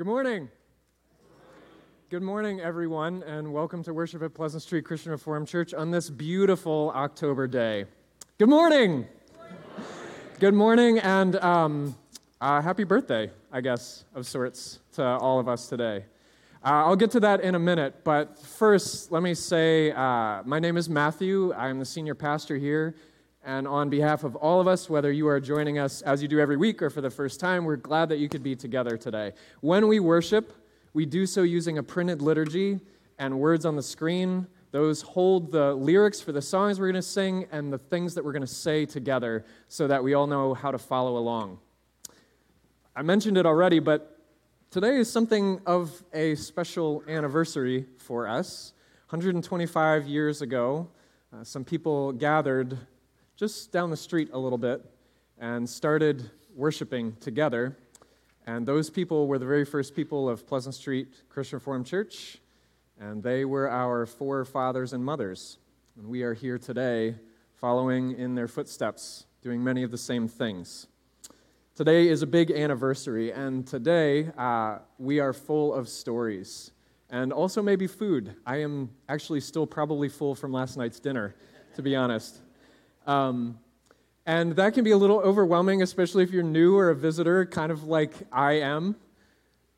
Good morning. Good morning, everyone, and welcome to worship at Pleasant Street Christian Reformed Church on this beautiful October day. Good morning. Good morning, and um, uh, happy birthday, I guess, of sorts, to all of us today. Uh, I'll get to that in a minute, but first, let me say uh, my name is Matthew. I'm the senior pastor here, and on behalf of all of us, whether you are joining us as you do every week or for the first time, we're glad that you could be together today. When we worship, we do so using a printed liturgy and words on the screen. Those hold the lyrics for the songs we're going to sing and the things that we're going to say together so that we all know how to follow along. I mentioned it already, but today is something of a special anniversary for us. 125 years ago, uh, some people gathered just down the street a little bit and started worshiping together and those people were the very first people of Pleasant Street Christian Reformed Church, and they were our forefathers and mothers. And we are here today following in their footsteps, doing many of the same things. Today is a big anniversary, and today uh, we are full of stories and also maybe food. I am actually still probably full from last night's dinner, to be honest. Um, and that can be a little overwhelming, especially if you're new or a visitor, kind of like I am,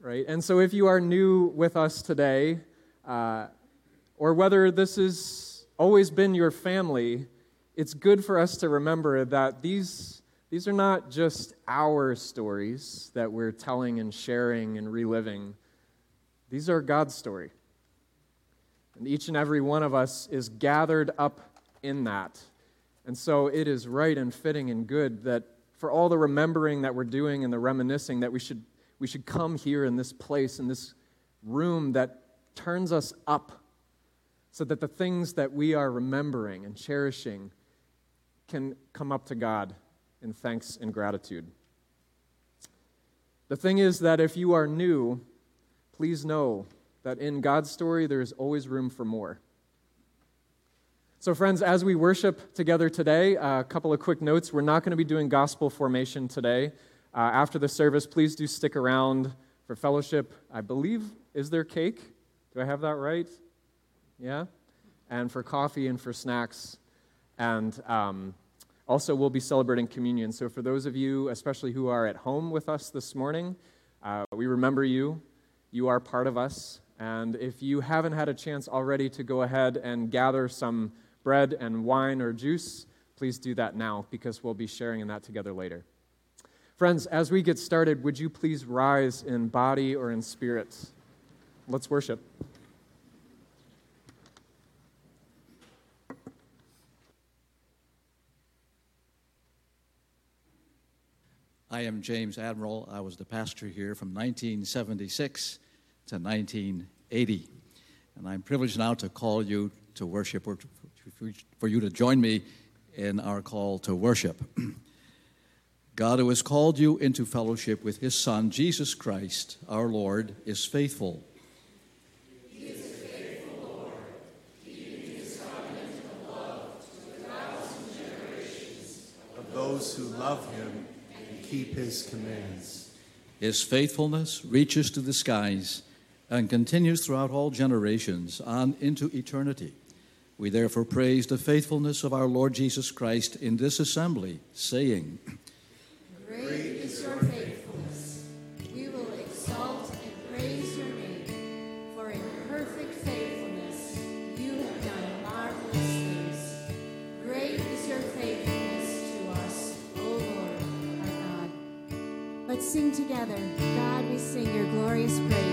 right? And so if you are new with us today, uh, or whether this has always been your family, it's good for us to remember that these, these are not just our stories that we're telling and sharing and reliving. These are God's story. And each and every one of us is gathered up in that. And so it is right and fitting and good that for all the remembering that we're doing and the reminiscing, that we should, we should come here in this place, in this room that turns us up so that the things that we are remembering and cherishing can come up to God in thanks and gratitude. The thing is that if you are new, please know that in God's story, there is always room for more. So, friends, as we worship together today, uh, a couple of quick notes. We're not going to be doing gospel formation today. Uh, after the service, please do stick around for fellowship. I believe, is there cake? Do I have that right? Yeah? And for coffee and for snacks. And um, also, we'll be celebrating communion. So, for those of you, especially who are at home with us this morning, uh, we remember you. You are part of us. And if you haven't had a chance already to go ahead and gather some bread and wine or juice, please do that now because we'll be sharing in that together later. Friends, as we get started, would you please rise in body or in spirit? Let's worship. I am James Admiral. I was the pastor here from 1976 to 1980. And I'm privileged now to call you to worship or for you to join me in our call to worship. God, who has called you into fellowship with his Son, Jesus Christ, our Lord, is faithful. He is faithful, Lord, keeping his covenant love to a thousand generations of those who love him and keep his commands. His faithfulness reaches to the skies and continues throughout all generations on into eternity. We therefore praise the faithfulness of our Lord Jesus Christ in this assembly, saying, Great is your faithfulness. We will exalt and praise your name, for in perfect faithfulness you have done marvelous things. Great is your faithfulness to us, O Lord our God. Let's sing together. God, we sing your glorious praises.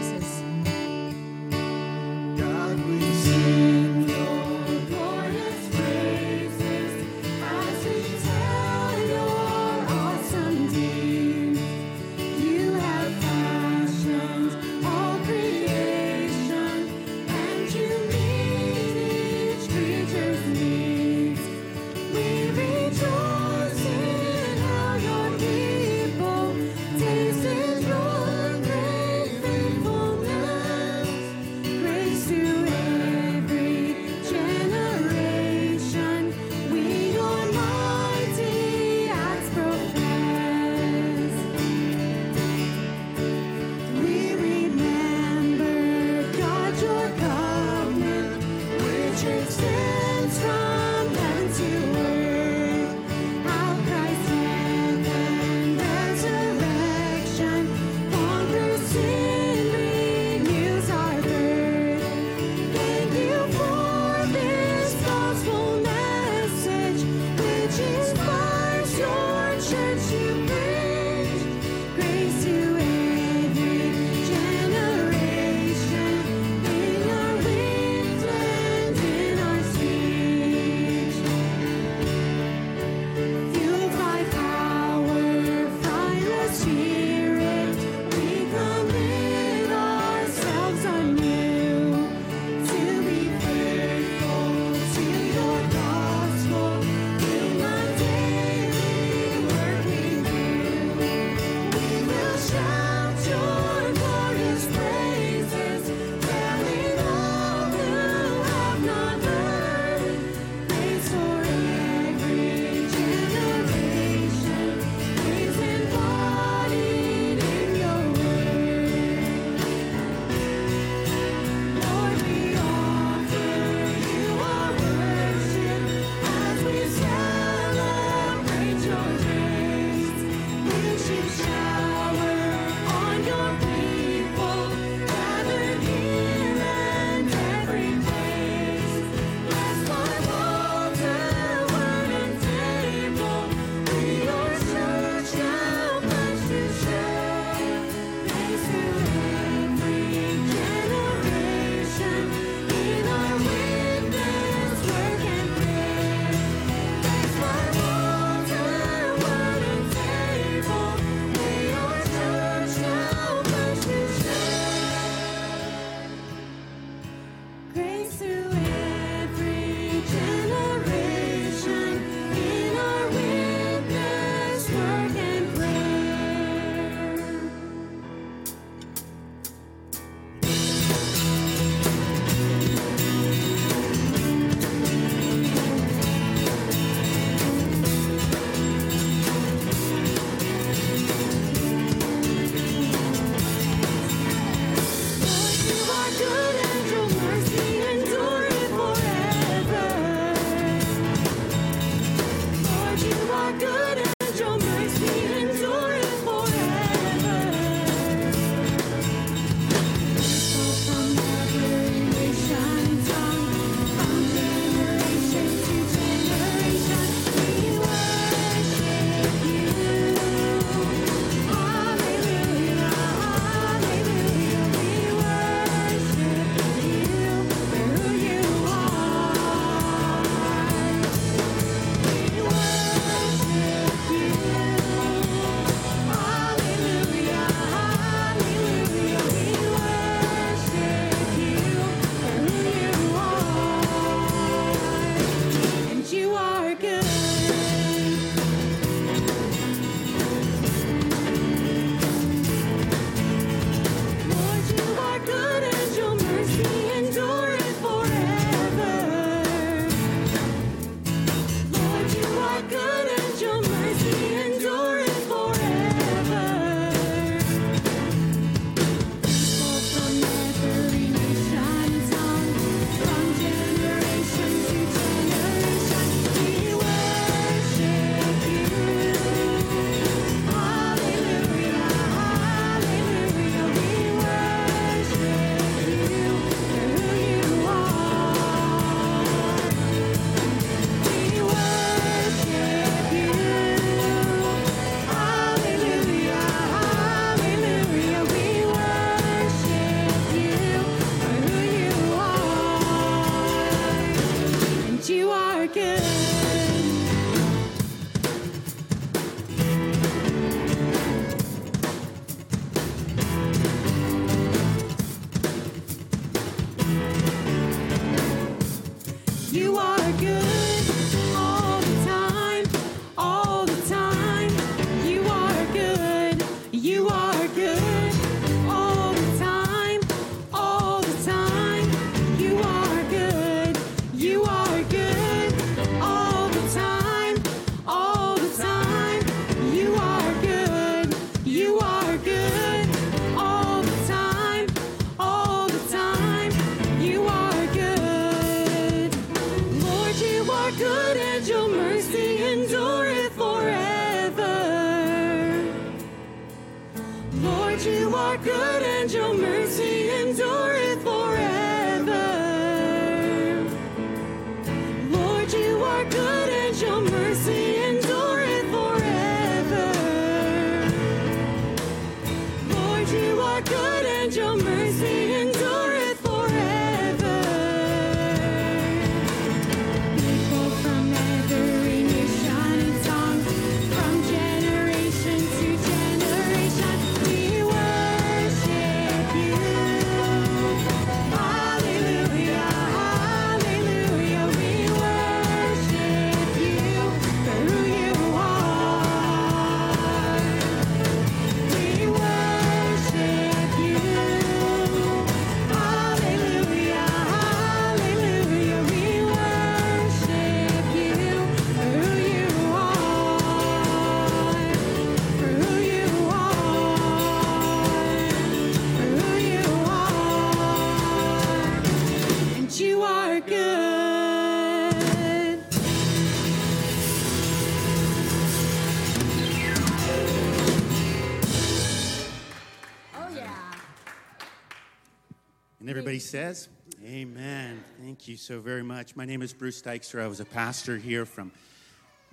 Everybody says, Amen. Thank you so very much. My name is Bruce Dykstra. I was a pastor here from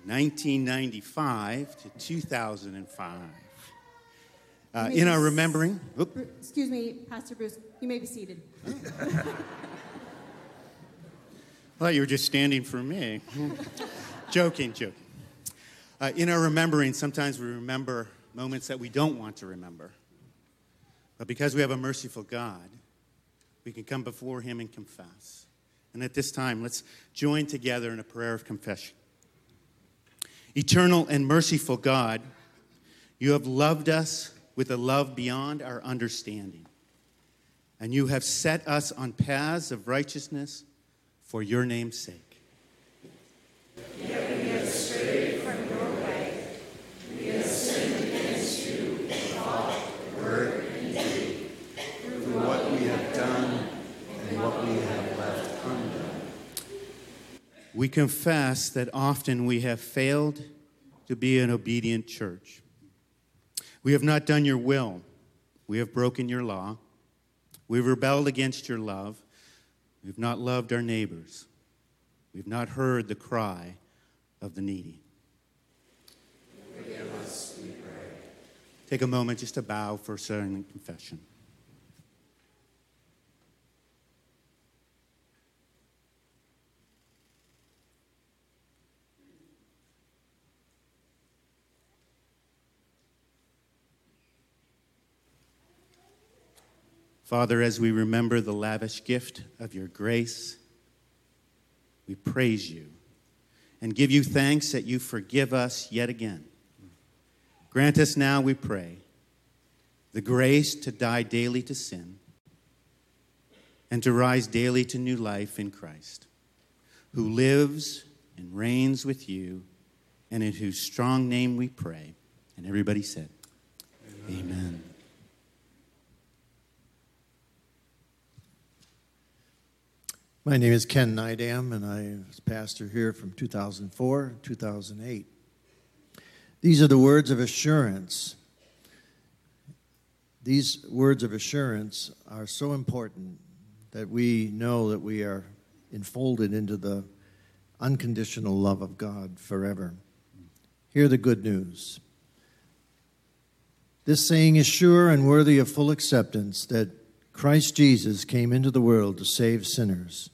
1995 to 2005. Uh, in our remembering, oop, Excuse me, Pastor Bruce. You may be seated. I thought you were just standing for me. joking, joking. Uh, in our remembering, sometimes we remember moments that we don't want to remember. But because we have a merciful God, we can come before Him and confess. And at this time, let's join together in a prayer of confession. Eternal and merciful God, you have loved us with a love beyond our understanding. And you have set us on paths of righteousness for your name's sake. through what we have done and what we have left undone. We confess that often we have failed to be an obedient church. We have not done your will. We have broken your law. We've rebelled against your love. We've not loved our neighbors. We've not heard the cry of the needy. Take a moment just to bow for silent confession. Father, as we remember the lavish gift of your grace, we praise you and give you thanks that you forgive us yet again. Grant us now, we pray, the grace to die daily to sin and to rise daily to new life in Christ, who lives and reigns with you, and in whose strong name we pray. And everybody said, Amen. Amen. My name is Ken Nydam, and I was pastor here from 2004 to 2008. These are the words of assurance. These words of assurance are so important that we know that we are enfolded into the unconditional love of God forever. Hear the good news. This saying is sure and worthy of full acceptance that Christ Jesus came into the world to save sinners.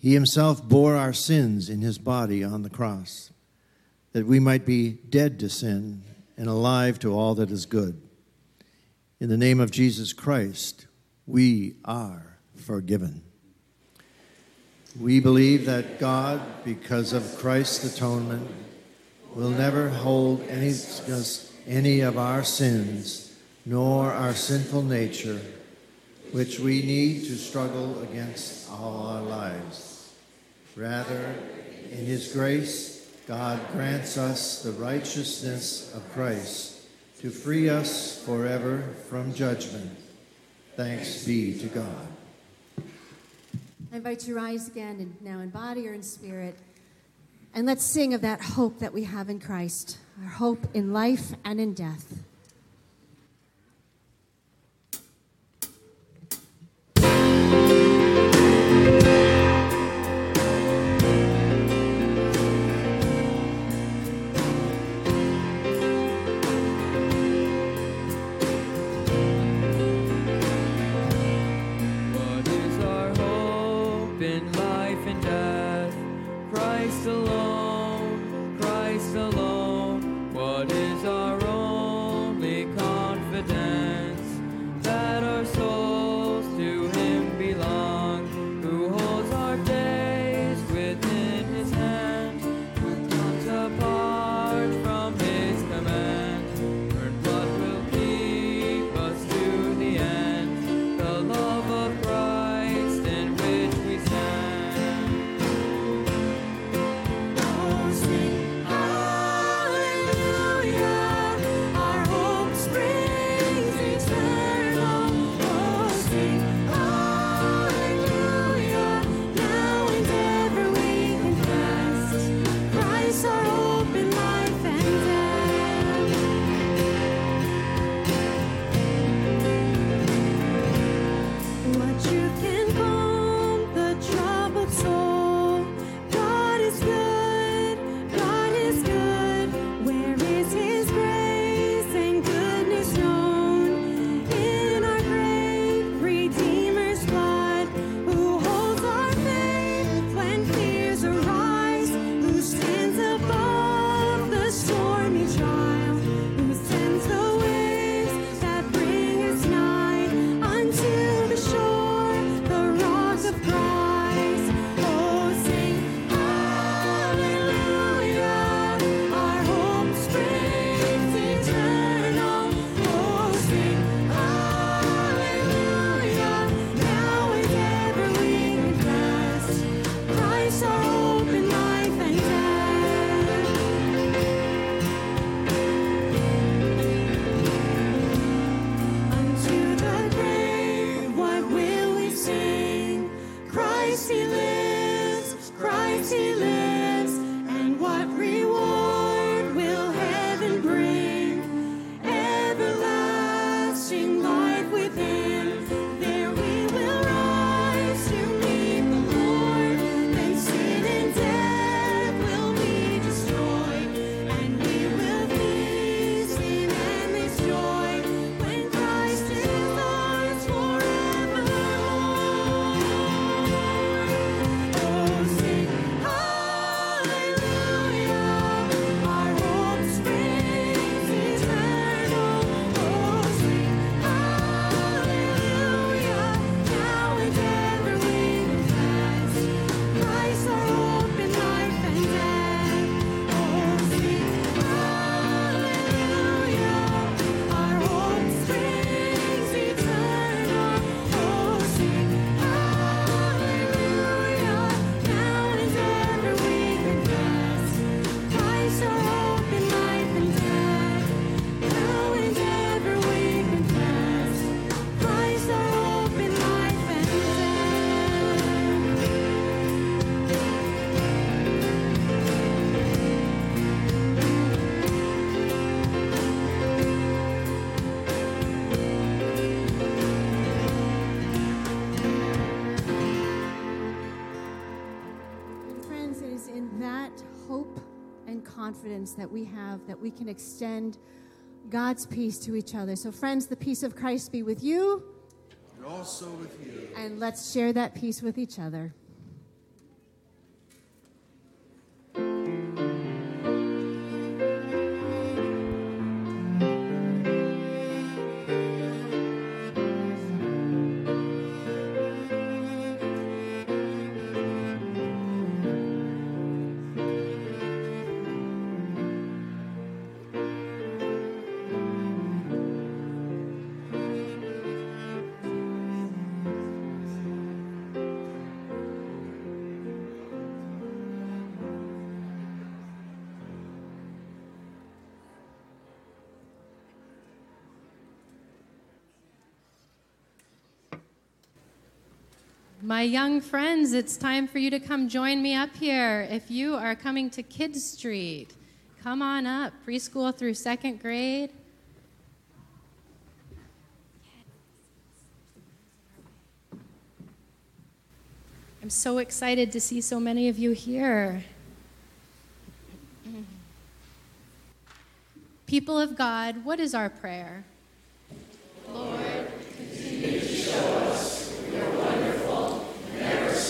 He himself bore our sins in his body on the cross, that we might be dead to sin and alive to all that is good. In the name of Jesus Christ, we are forgiven. We believe that God, because of Christ's atonement, will never hold any, any of our sins, nor our sinful nature, which we need to struggle against all our lives. Rather, in His grace, God grants us the righteousness of Christ to free us forever from judgment. Thanks be to God. I invite you to rise again, and now in body or in spirit. And let's sing of that hope that we have in Christ, our hope in life and in death. Confidence that we have that we can extend God's peace to each other. So, friends, the peace of Christ be with you. And also with you. And let's share that peace with each other. My young friends, it's time for you to come join me up here. If you are coming to Kids Street, come on up, preschool through second grade. I'm so excited to see so many of you here. People of God, what is our prayer? Lord,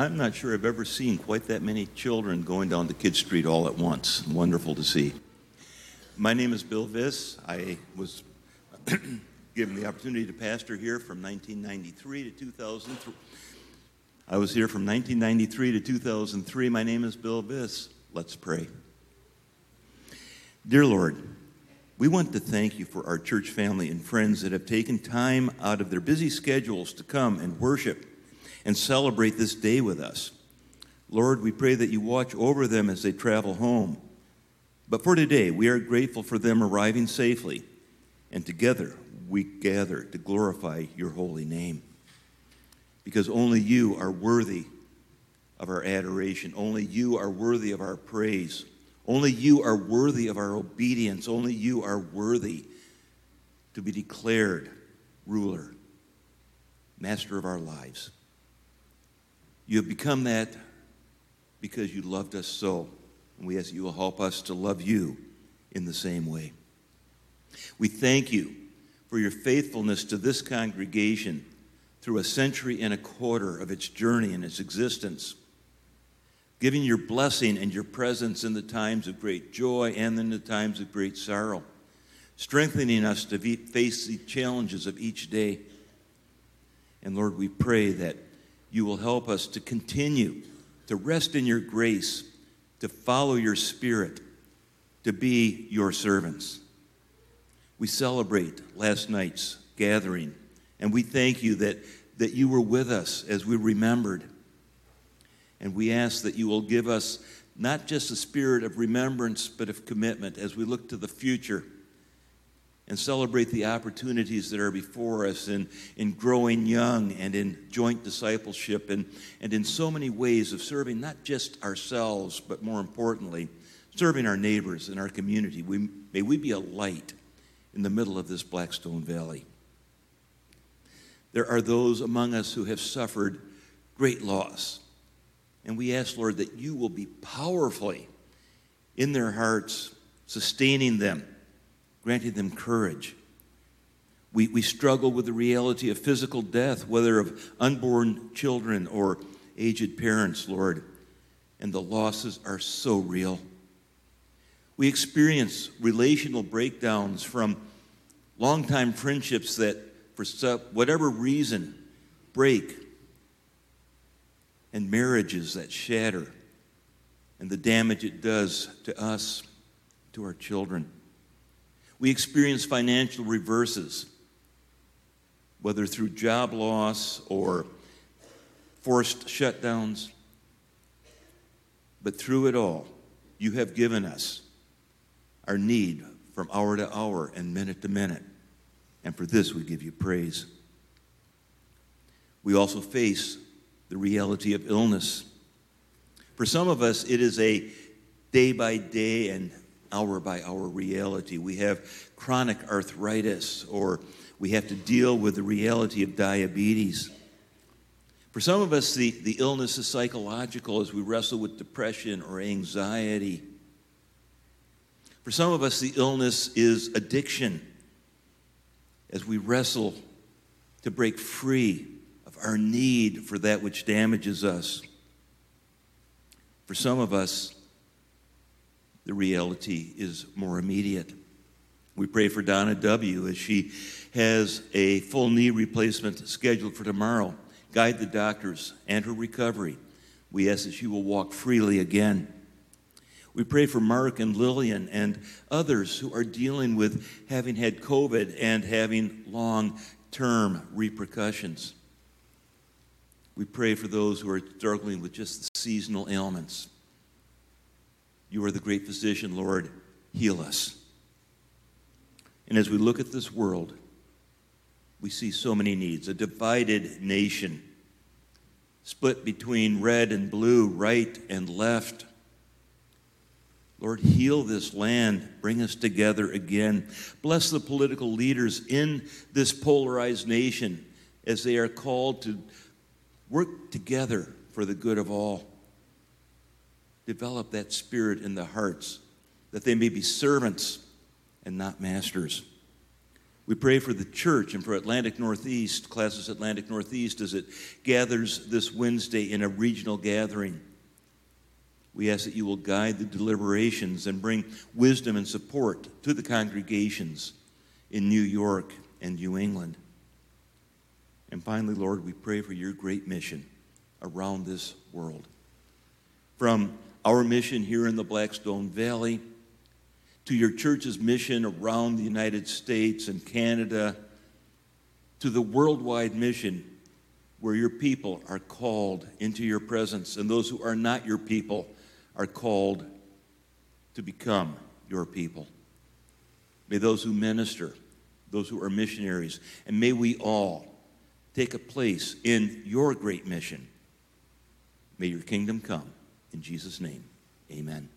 I'm not sure I've ever seen quite that many children going down to Kid Street all at once. Wonderful to see. My name is Bill Viss. I was given the opportunity to pastor here from 1993 to 2003. I was here from 1993 to 2003. My name is Bill Viss. Let's pray. Dear Lord, we want to thank you for our church family and friends that have taken time out of their busy schedules to come and worship and celebrate this day with us. Lord, we pray that you watch over them as they travel home. But for today, we are grateful for them arriving safely, and together we gather to glorify your holy name. Because only you are worthy of our adoration, only you are worthy of our praise, only you are worthy of our obedience, only you are worthy to be declared ruler, master of our lives. You have become that because you loved us so. And we ask you will help us to love you in the same way. We thank you for your faithfulness to this congregation through a century and a quarter of its journey and its existence, giving your blessing and your presence in the times of great joy and in the times of great sorrow, strengthening us to face the challenges of each day. And Lord, we pray that you will help us to continue to rest in your grace, to follow your spirit, to be your servants. We celebrate last night's gathering, and we thank you that, that you were with us as we remembered. And we ask that you will give us not just a spirit of remembrance, but of commitment as we look to the future and celebrate the opportunities that are before us in, in growing young and in joint discipleship and, and in so many ways of serving not just ourselves, but more importantly, serving our neighbors and our community. We, may we be a light in the middle of this Blackstone Valley. There are those among us who have suffered great loss. And we ask, Lord, that you will be powerfully in their hearts, sustaining them granting them courage. We, we struggle with the reality of physical death, whether of unborn children or aged parents, Lord, and the losses are so real. We experience relational breakdowns from longtime friendships that, for whatever reason, break, and marriages that shatter, and the damage it does to us, to our children. We experience financial reverses, whether through job loss or forced shutdowns. But through it all, you have given us our need from hour to hour and minute to minute. And for this, we give you praise. We also face the reality of illness. For some of us, it is a day by day and hour by hour reality. We have chronic arthritis, or we have to deal with the reality of diabetes. For some of us, the, the illness is psychological as we wrestle with depression or anxiety. For some of us, the illness is addiction as we wrestle to break free of our need for that which damages us. For some of us, the reality is more immediate. We pray for Donna W. as she has a full knee replacement scheduled for tomorrow. Guide the doctors and her recovery. We ask that she will walk freely again. We pray for Mark and Lillian and others who are dealing with having had COVID and having long term repercussions. We pray for those who are struggling with just the seasonal ailments. You are the great physician, Lord. Heal us. And as we look at this world, we see so many needs a divided nation, split between red and blue, right and left. Lord, heal this land. Bring us together again. Bless the political leaders in this polarized nation as they are called to work together for the good of all. Develop that spirit in the hearts that they may be servants and not masters. We pray for the church and for Atlantic Northeast, Classis Atlantic Northeast, as it gathers this Wednesday in a regional gathering. We ask that you will guide the deliberations and bring wisdom and support to the congregations in New York and New England. And finally, Lord, we pray for your great mission around this world. From our mission here in the Blackstone Valley to your church's mission around the United States and Canada to the worldwide mission where your people are called into your presence and those who are not your people are called to become your people. May those who minister, those who are missionaries, and may we all take a place in your great mission. May your kingdom come. In Jesus' name, amen.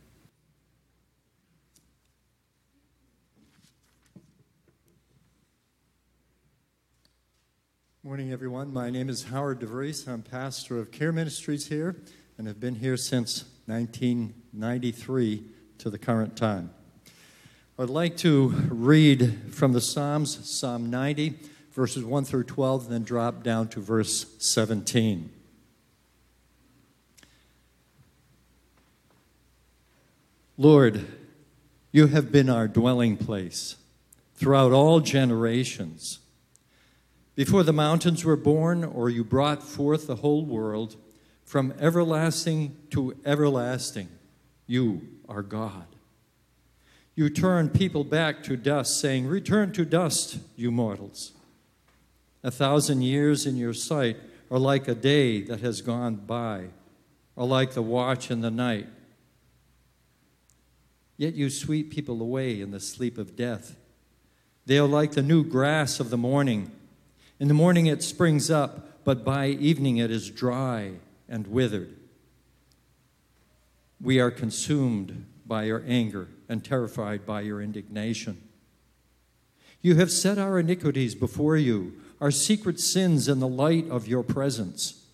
Morning, everyone. My name is Howard DeVries. I'm pastor of Care Ministries here and have been here since 1993 to the current time. I'd like to read from the Psalms, Psalm 90, verses 1 through 12, then drop down to verse 17. Lord, you have been our dwelling place throughout all generations. Before the mountains were born, or you brought forth the whole world, from everlasting to everlasting, you are God. You turn people back to dust, saying, Return to dust, you mortals. A thousand years in your sight are like a day that has gone by, or like the watch in the night. Yet you sweep people away in the sleep of death. They are like the new grass of the morning. In the morning it springs up, but by evening it is dry and withered. We are consumed by your anger and terrified by your indignation. You have set our iniquities before you, our secret sins in the light of your presence.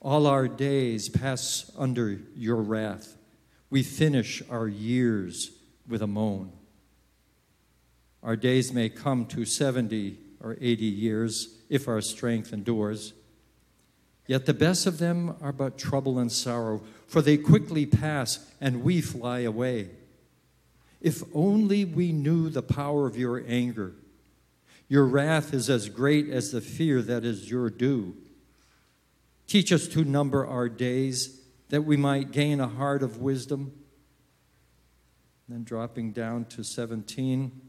All our days pass under your wrath. We finish our years with a moan. Our days may come to 70 or 80 years if our strength endures. Yet the best of them are but trouble and sorrow, for they quickly pass and we fly away. If only we knew the power of your anger. Your wrath is as great as the fear that is your due. Teach us to number our days that we might gain a heart of wisdom. Then dropping down to 17.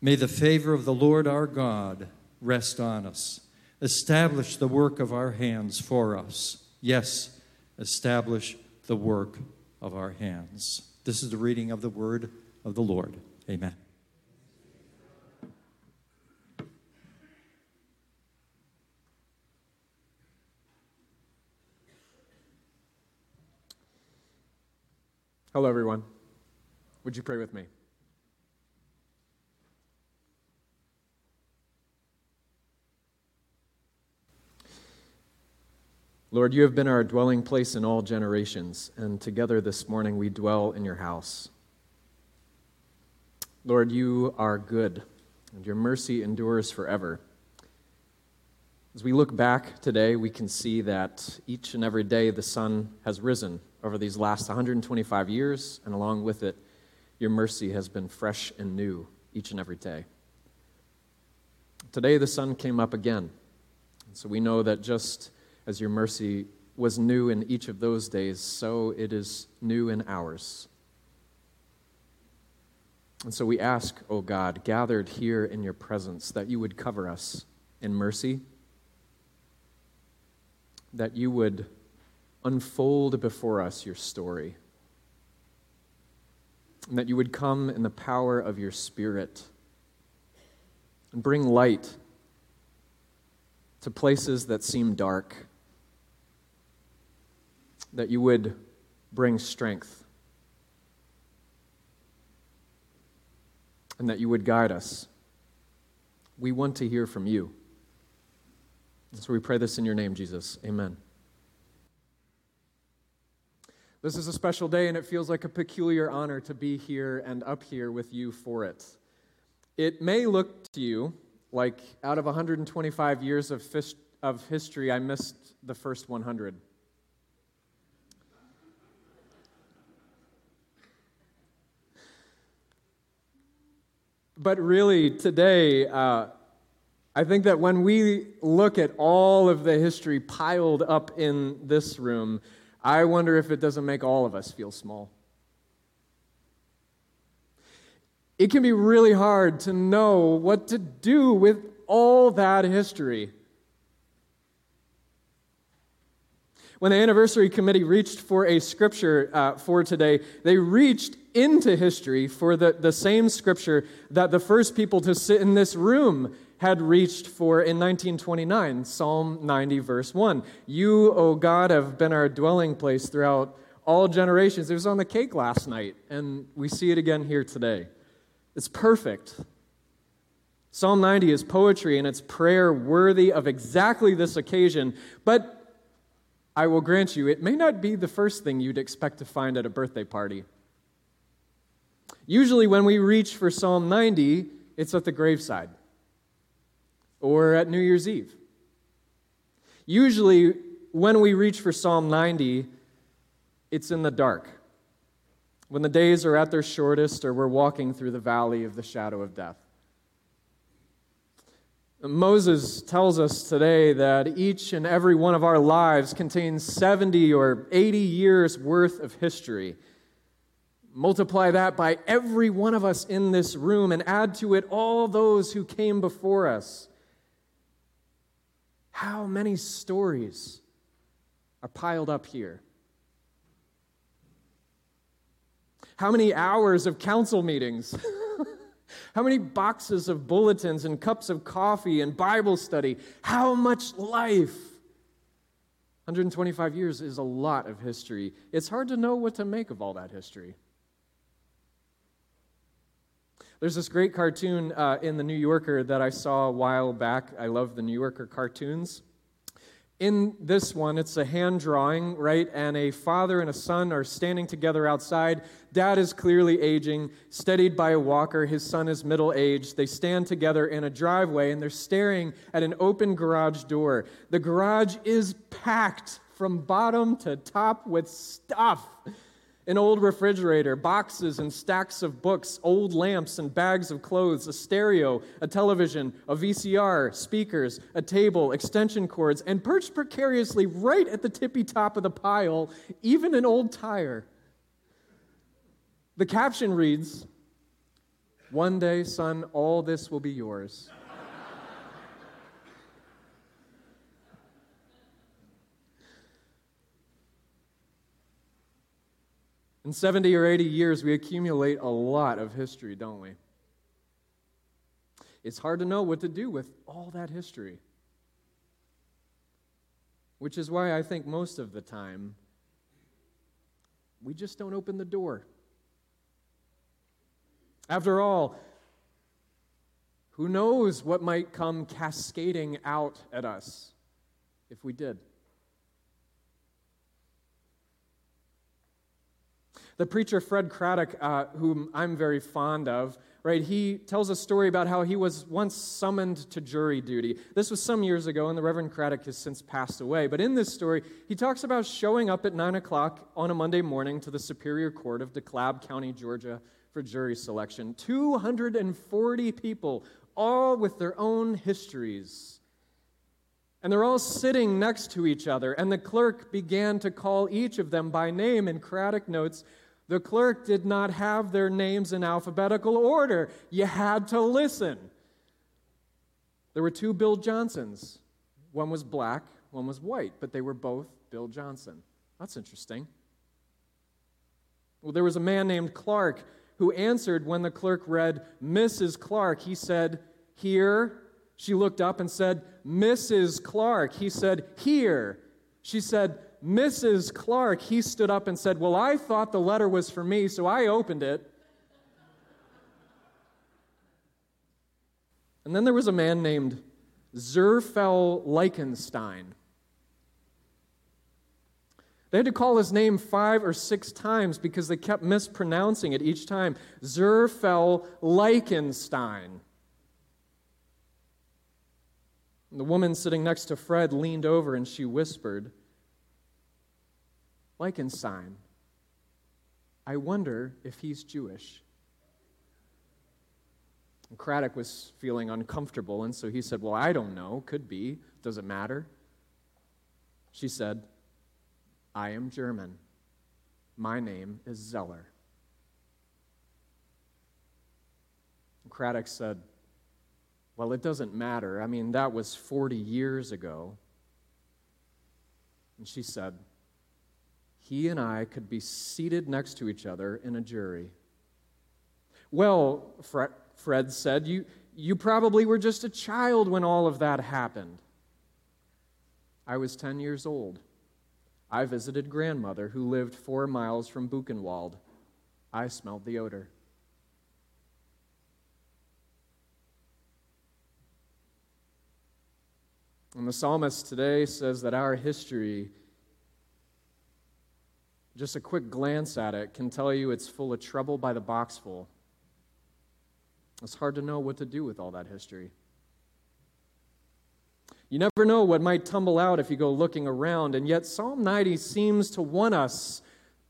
May the favor of the Lord our God rest on us. Establish the work of our hands for us. Yes, establish the work of our hands. This is the reading of the word of the Lord. Amen. Hello, everyone. Would you pray with me? Lord, you have been our dwelling place in all generations, and together this morning we dwell in your house. Lord, you are good, and your mercy endures forever. As we look back today, we can see that each and every day the sun has risen over these last 125 years, and along with it, your mercy has been fresh and new each and every day. Today, the sun came up again. And so we know that just as your mercy was new in each of those days, so it is new in ours. And so we ask, O oh God, gathered here in your presence, that you would cover us in mercy, that you would unfold before us your story, and that you would come in the power of your Spirit and bring light to places that seem dark that you would bring strength and that you would guide us. We want to hear from you. So we pray this in your name, Jesus. Amen. This is a special day, and it feels like a peculiar honor to be here and up here with you for it. It may look to you like out of 125 years of, fish, of history, I missed the first 100. But really, today, uh, I think that when we look at all of the history piled up in this room, I wonder if it doesn't make all of us feel small. It can be really hard to know what to do with all that history. When the anniversary committee reached for a scripture uh, for today, they reached into history for the, the same scripture that the first people to sit in this room had reached for in 1929, Psalm 90, verse 1. You, O God, have been our dwelling place throughout all generations. It was on the cake last night, and we see it again here today. It's perfect. Psalm 90 is poetry and it's prayer worthy of exactly this occasion, but I will grant you, it may not be the first thing you'd expect to find at a birthday party. Usually, when we reach for Psalm 90, it's at the graveside or at New Year's Eve. Usually, when we reach for Psalm 90, it's in the dark, when the days are at their shortest or we're walking through the valley of the shadow of death. Moses tells us today that each and every one of our lives contains 70 or 80 years worth of history. Multiply that by every one of us in this room and add to it all those who came before us. How many stories are piled up here? How many hours of council meetings? How many boxes of bulletins and cups of coffee and Bible study? How much life? 125 years is a lot of history. It's hard to know what to make of all that history. There's this great cartoon uh, in the New Yorker that I saw a while back. I love the New Yorker cartoons. In this one, it's a hand drawing, right? And a father and a son are standing together outside. Dad is clearly aging, steadied by a walker. His son is middle aged. They stand together in a driveway and they're staring at an open garage door. The garage is packed from bottom to top with stuff an old refrigerator, boxes and stacks of books, old lamps and bags of clothes, a stereo, a television, a VCR, speakers, a table, extension cords, and perched precariously right at the tippy top of the pile, even an old tire. The caption reads One day, son, all this will be yours. In 70 or 80 years, we accumulate a lot of history, don't we? It's hard to know what to do with all that history. Which is why I think most of the time we just don't open the door. After all, who knows what might come cascading out at us if we did? The preacher Fred Craddock, uh, whom I'm very fond of, right, he tells a story about how he was once summoned to jury duty. This was some years ago, and the Reverend Craddock has since passed away. But in this story, he talks about showing up at 9 o'clock on a Monday morning to the Superior Court of DeKalb County, Georgia, for jury selection. 240 people, all with their own histories. And they're all sitting next to each other, and the clerk began to call each of them by name, and Craddock notes the clerk did not have their names in alphabetical order. You had to listen. There were two Bill Johnsons. One was black, one was white, but they were both Bill Johnson. That's interesting. Well, there was a man named Clark who answered when the clerk read, Mrs. Clark. He said, Here. She looked up and said, Mrs. Clark. He said, Here. She said, Mrs. Clark, he stood up and said, Well, I thought the letter was for me, so I opened it. And then there was a man named Zerfel Leichenstein. They had to call his name five or six times because they kept mispronouncing it each time. Zerfel Leichenstein. the woman sitting next to Fred leaned over and she whispered, Leichenstein. I wonder if he's Jewish. And Craddock was feeling uncomfortable, and so he said, Well, I don't know. Could be. Does it matter? She said, I am German. My name is Zeller. And Craddock said, Well, it doesn't matter. I mean, that was 40 years ago. And she said, he and I could be seated next to each other in a jury. Well, Fred said, you, you probably were just a child when all of that happened. I was 10 years old. I visited grandmother who lived four miles from Buchenwald. I smelled the odor. And the psalmist today says that our history just a quick glance at it can tell you it's full of trouble by the boxful. It's hard to know what to do with all that history. You never know what might tumble out if you go looking around, and yet Psalm 90 seems to want us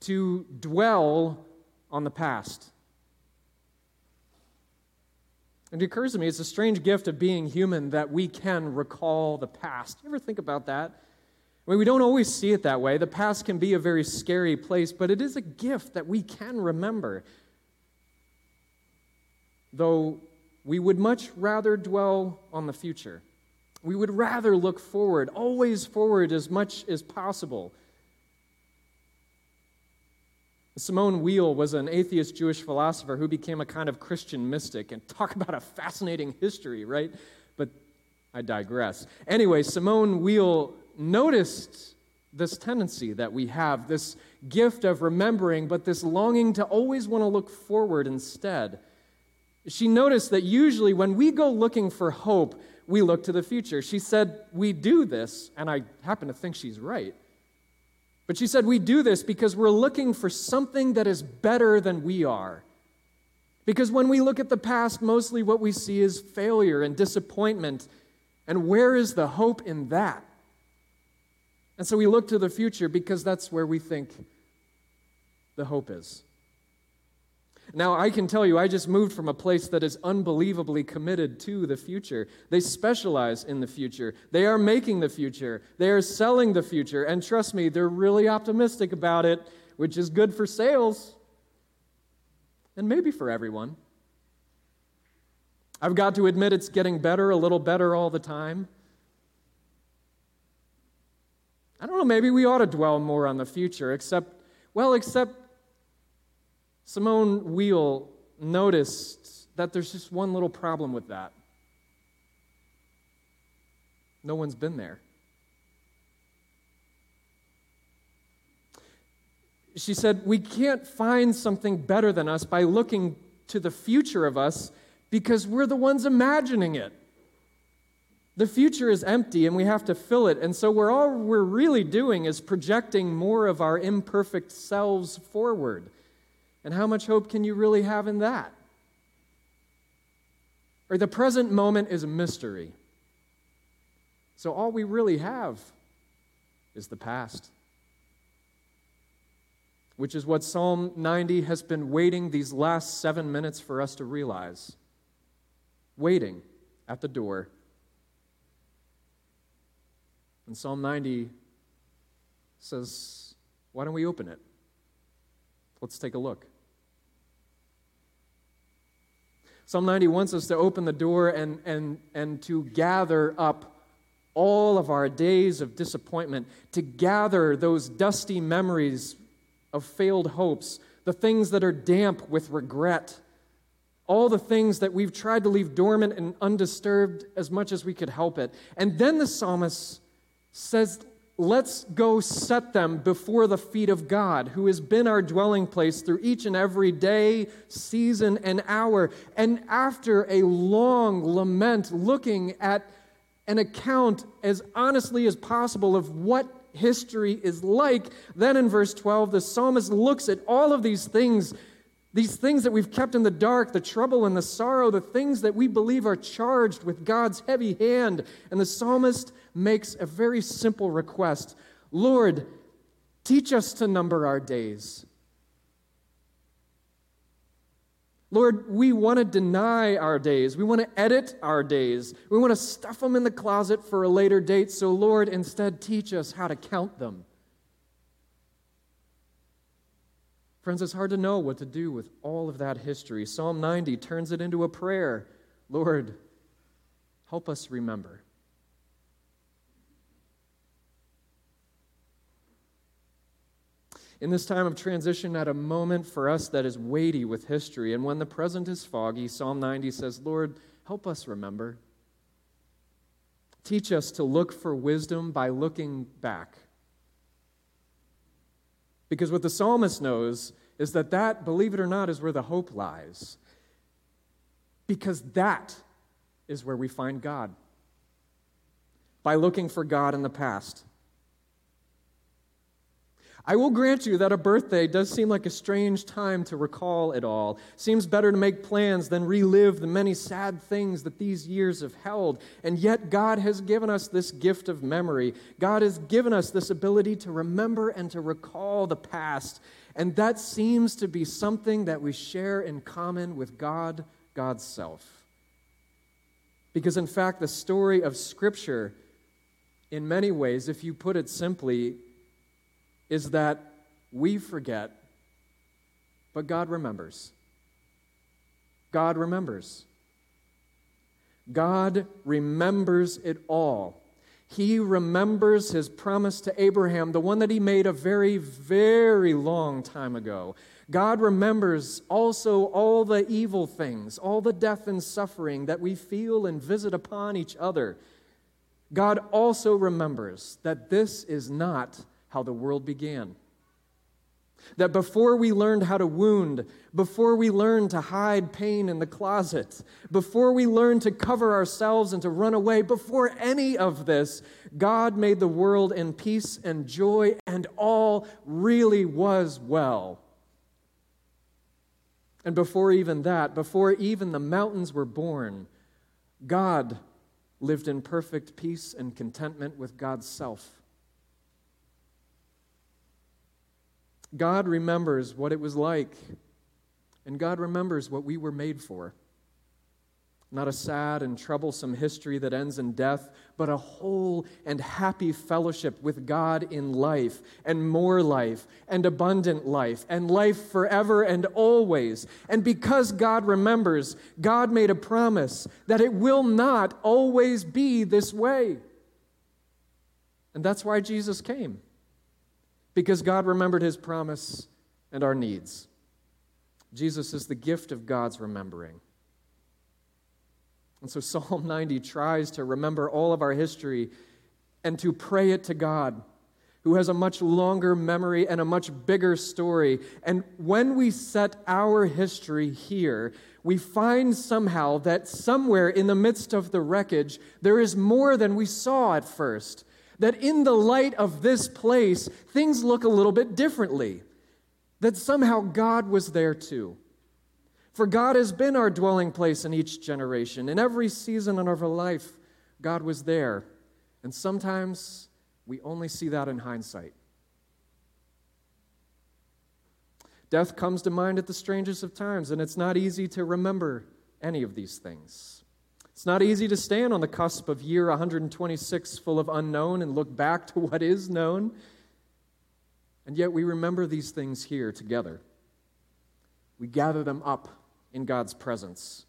to dwell on the past. It occurs to me it's a strange gift of being human that we can recall the past. You ever think about that? Mean, we don't always see it that way. The past can be a very scary place, but it is a gift that we can remember. Though we would much rather dwell on the future. We would rather look forward, always forward as much as possible. Simone Weil was an atheist Jewish philosopher who became a kind of Christian mystic. And talk about a fascinating history, right? But I digress. Anyway, Simone Weil noticed this tendency that we have, this gift of remembering, but this longing to always want to look forward instead. She noticed that usually when we go looking for hope, we look to the future. She said, We do this, and I happen to think she's right. But she said, We do this because we're looking for something that is better than we are. Because when we look at the past, mostly what we see is failure and disappointment. And where is the hope in that? And so we look to the future because that's where we think the hope is. Now, I can tell you, I just moved from a place that is unbelievably committed to the future. They specialize in the future. They are making the future. They are selling the future. And trust me, they're really optimistic about it, which is good for sales and maybe for everyone. I've got to admit, it's getting better, a little better all the time. I don't know, maybe we ought to dwell more on the future, except, well, except Simone Weil noticed that there's just one little problem with that. No one's been there. She said, We can't find something better than us by looking to the future of us because we're the ones imagining it. The future is empty and we have to fill it. And so we're all we're really doing is projecting more of our imperfect selves forward. And how much hope can you really have in that? Or the present moment is a mystery. So all we really have is the past. Which is what Psalm 90 has been waiting these last seven minutes for us to realize. Waiting at the door. And Psalm 90 says, Why don't we open it? Let's take a look. Psalm 90 wants us to open the door and, and, and to gather up all of our days of disappointment, to gather those dusty memories of failed hopes, the things that are damp with regret, all the things that we've tried to leave dormant and undisturbed as much as we could help it. And then the psalmist says, Let's go set them before the feet of God, who has been our dwelling place through each and every day, season, and hour. And after a long lament, looking at an account as honestly as possible of what history is like, then in verse 12, the psalmist looks at all of these things these things that we've kept in the dark, the trouble and the sorrow, the things that we believe are charged with God's heavy hand. And the psalmist makes a very simple request Lord, teach us to number our days. Lord, we want to deny our days. We want to edit our days. We want to stuff them in the closet for a later date. So, Lord, instead, teach us how to count them. Friends, it's hard to know what to do with all of that history. Psalm 90 turns it into a prayer Lord, help us remember. In this time of transition, at a moment for us that is weighty with history, and when the present is foggy, Psalm 90 says, Lord, help us remember. Teach us to look for wisdom by looking back. Because what the psalmist knows is that that, believe it or not, is where the hope lies. Because that is where we find God. By looking for God in the past. I will grant you that a birthday does seem like a strange time to recall it all. Seems better to make plans than relive the many sad things that these years have held. And yet, God has given us this gift of memory. God has given us this ability to remember and to recall the past. And that seems to be something that we share in common with God, God's self. Because, in fact, the story of Scripture, in many ways, if you put it simply, is that we forget, but God remembers. God remembers. God remembers it all. He remembers his promise to Abraham, the one that he made a very, very long time ago. God remembers also all the evil things, all the death and suffering that we feel and visit upon each other. God also remembers that this is not how the world began. That before we learned how to wound, before we learned to hide pain in the closet, before we learned to cover ourselves and to run away, before any of this, God made the world in peace and joy, and all really was well. And before even that, before even the mountains were born, God lived in perfect peace and contentment with God's self. God remembers what it was like, and God remembers what we were made for. Not a sad and troublesome history that ends in death, but a whole and happy fellowship with God in life, and more life, and abundant life, and life forever and always. And because God remembers, God made a promise that it will not always be this way. And that's why Jesus came because God remembered his promise and our needs. Jesus is the gift of God's remembering. And so Psalm 90 tries to remember all of our history and to pray it to God, who has a much longer memory and a much bigger story. And when we set our history here, we find somehow that somewhere in the midst of the wreckage, there is more than we saw at first. That in the light of this place, things look a little bit differently. That somehow God was there too. For God has been our dwelling place in each generation. In every season of our life, God was there. And sometimes we only see that in hindsight. Death comes to mind at the strangest of times, and it's not easy to remember any of these things. It's not easy to stand on the cusp of year 126 full of unknown and look back to what is known. And yet we remember these things here together. We gather them up in God's presence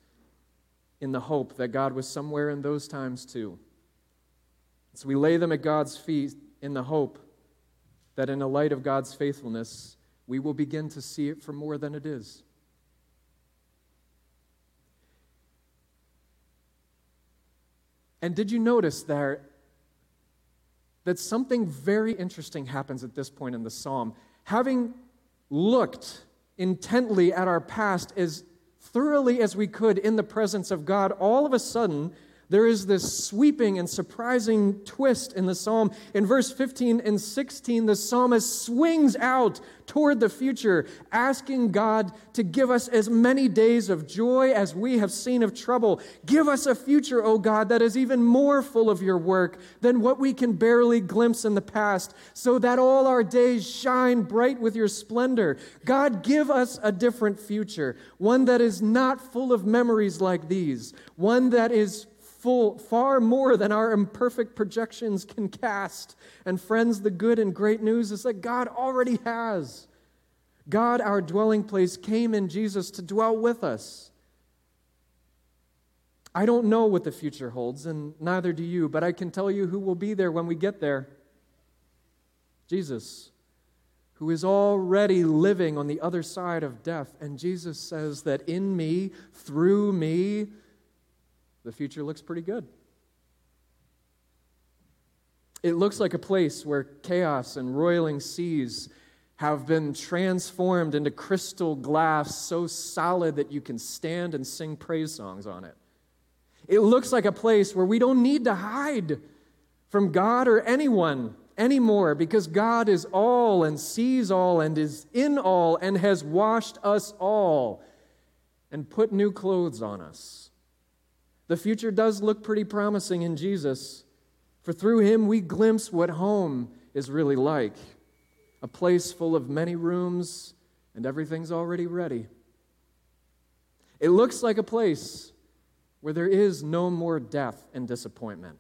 in the hope that God was somewhere in those times too. So we lay them at God's feet in the hope that in the light of God's faithfulness, we will begin to see it for more than it is. And did you notice there that something very interesting happens at this point in the psalm? Having looked intently at our past as thoroughly as we could in the presence of God, all of a sudden, there is this sweeping and surprising twist in the psalm. In verse 15 and 16, the psalmist swings out toward the future, asking God to give us as many days of joy as we have seen of trouble. Give us a future, O God, that is even more full of your work than what we can barely glimpse in the past, so that all our days shine bright with your splendor. God, give us a different future, one that is not full of memories like these, one that is full, far more than our imperfect projections can cast. And friends, the good and great news is that God already has. God, our dwelling place, came in Jesus to dwell with us. I don't know what the future holds, and neither do you, but I can tell you who will be there when we get there Jesus, who is already living on the other side of death. And Jesus says that in me, through me, the future looks pretty good. It looks like a place where chaos and roiling seas have been transformed into crystal glass so solid that you can stand and sing praise songs on it. It looks like a place where we don't need to hide from God or anyone anymore because God is all and sees all and is in all and has washed us all and put new clothes on us. The future does look pretty promising in Jesus, for through him we glimpse what home is really like a place full of many rooms, and everything's already ready. It looks like a place where there is no more death and disappointment.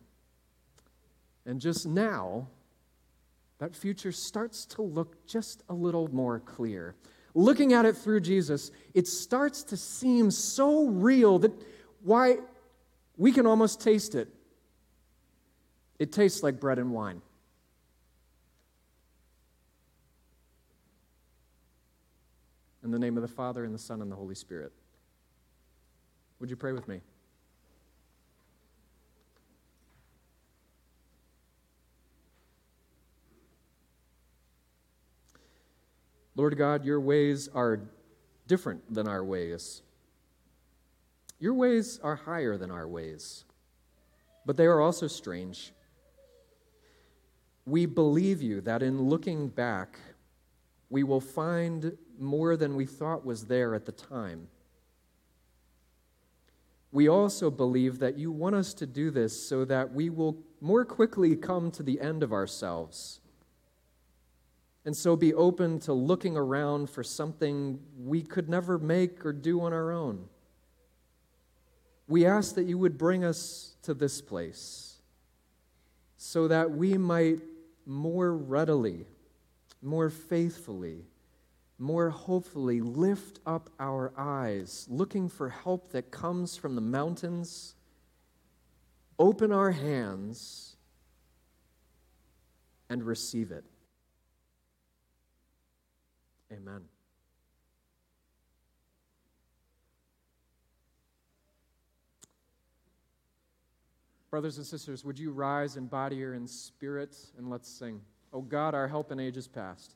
And just now, that future starts to look just a little more clear. Looking at it through Jesus, it starts to seem so real that why we can almost taste it. It tastes like bread and wine. In the name of the Father, and the Son, and the Holy Spirit. Would you pray with me? Lord God, your ways are different than our ways. Your ways are higher than our ways, but they are also strange. We believe you that in looking back, we will find more than we thought was there at the time. We also believe that you want us to do this so that we will more quickly come to the end of ourselves. And so be open to looking around for something we could never make or do on our own we ask that you would bring us to this place so that we might more readily, more faithfully, more hopefully lift up our eyes, looking for help that comes from the mountains, open our hands, and receive it. Amen. Brothers and sisters, would you rise in body or in spirit and let's sing? O God, our help in ages past.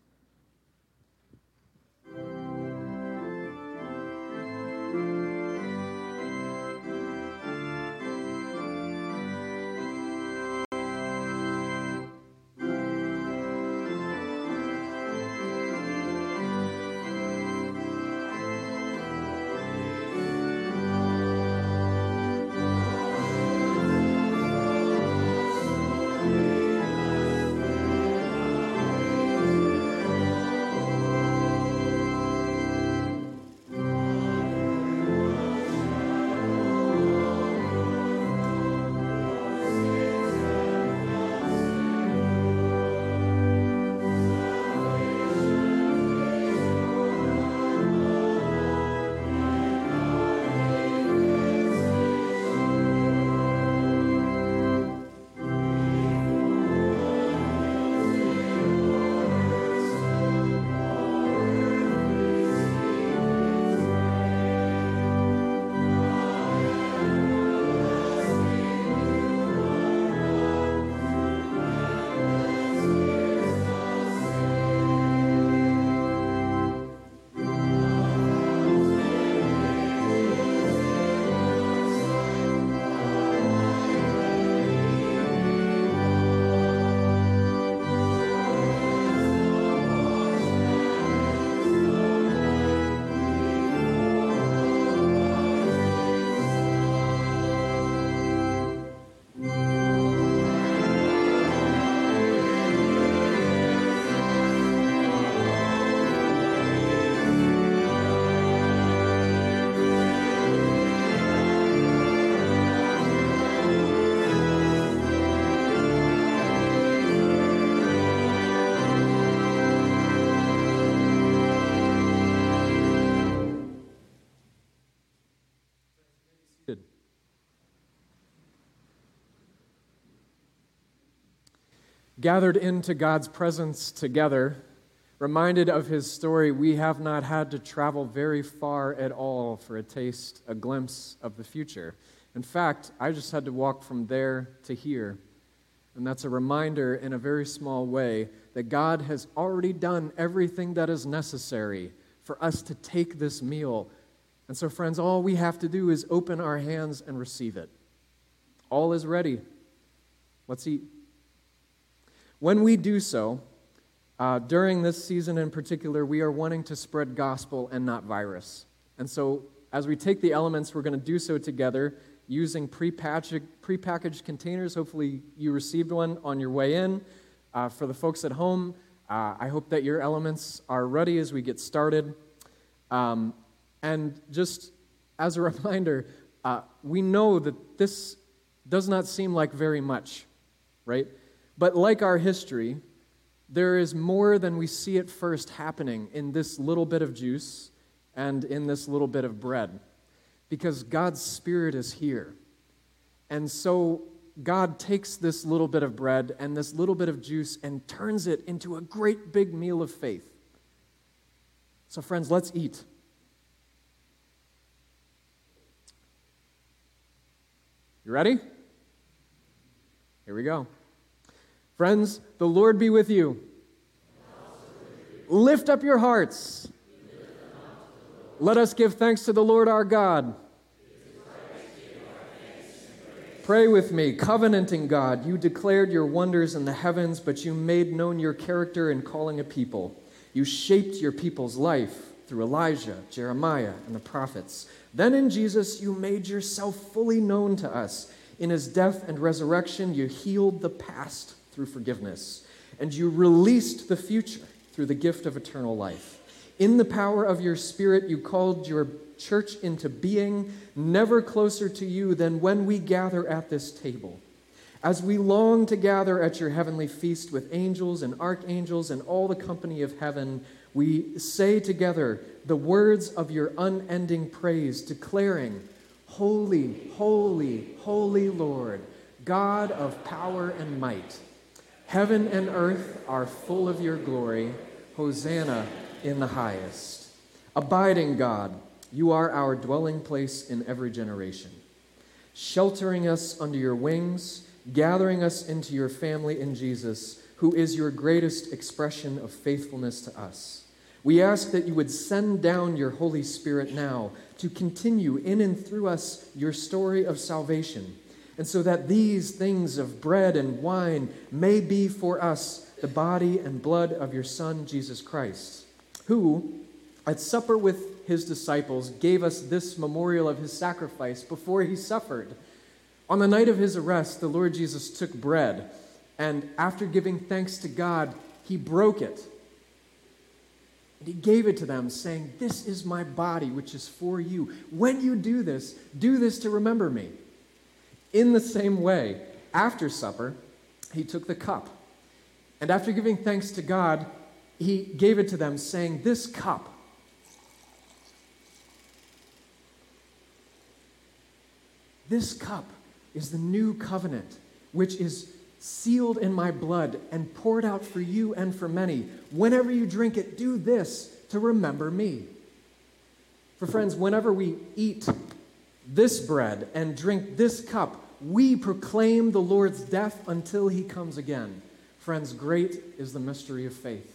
Gathered into God's presence together, reminded of his story, we have not had to travel very far at all for a taste, a glimpse of the future. In fact, I just had to walk from there to here. And that's a reminder in a very small way that God has already done everything that is necessary for us to take this meal. And so, friends, all we have to do is open our hands and receive it. All is ready. Let's eat. When we do so, uh, during this season in particular, we are wanting to spread gospel and not virus. And so, as we take the elements, we're going to do so together using prepackaged, containers. Hopefully, you received one on your way in. Uh, for the folks at home, uh, I hope that your elements are ready as we get started. Um, and just as a reminder, uh, we know that this does not seem like very much, right? But like our history, there is more than we see at first happening in this little bit of juice and in this little bit of bread because God's Spirit is here. And so God takes this little bit of bread and this little bit of juice and turns it into a great big meal of faith. So, friends, let's eat. You ready? Here we go. Friends, the Lord be with you. Lift up your hearts. Let us give thanks to the Lord our God. Pray with me. Covenanting God, you declared your wonders in the heavens, but you made known your character in calling a people. You shaped your people's life through Elijah, Jeremiah, and the prophets. Then in Jesus, you made yourself fully known to us. In his death and resurrection, you healed the past through forgiveness, and you released the future through the gift of eternal life. In the power of your Spirit, you called your church into being, never closer to you than when we gather at this table. As we long to gather at your heavenly feast with angels and archangels and all the company of heaven, we say together the words of your unending praise, declaring, Holy, holy, holy Lord, God of power and might. Heaven and earth are full of your glory. Hosanna in the highest. Abiding God, you are our dwelling place in every generation. sheltering us under your wings, gathering us into your family in Jesus, who is your greatest expression of faithfulness to us. We ask that you would send down your Holy Spirit now to continue in and through us your story of salvation, and so that these things of bread and wine may be for us the body and blood of your Son, Jesus Christ, who, at supper with his disciples, gave us this memorial of his sacrifice before he suffered. On the night of his arrest, the Lord Jesus took bread, and after giving thanks to God, he broke it. And he gave it to them, saying, This is my body, which is for you. When you do this, do this to remember me. In the same way, after supper, he took the cup. And after giving thanks to God, he gave it to them, saying, This cup This cup is the new covenant, which is sealed in my blood and poured out for you and for many. Whenever you drink it, do this to remember me. For friends, whenever we eat this bread and drink this cup, we proclaim the Lord's death until he comes again. Friends, great is the mystery of faith.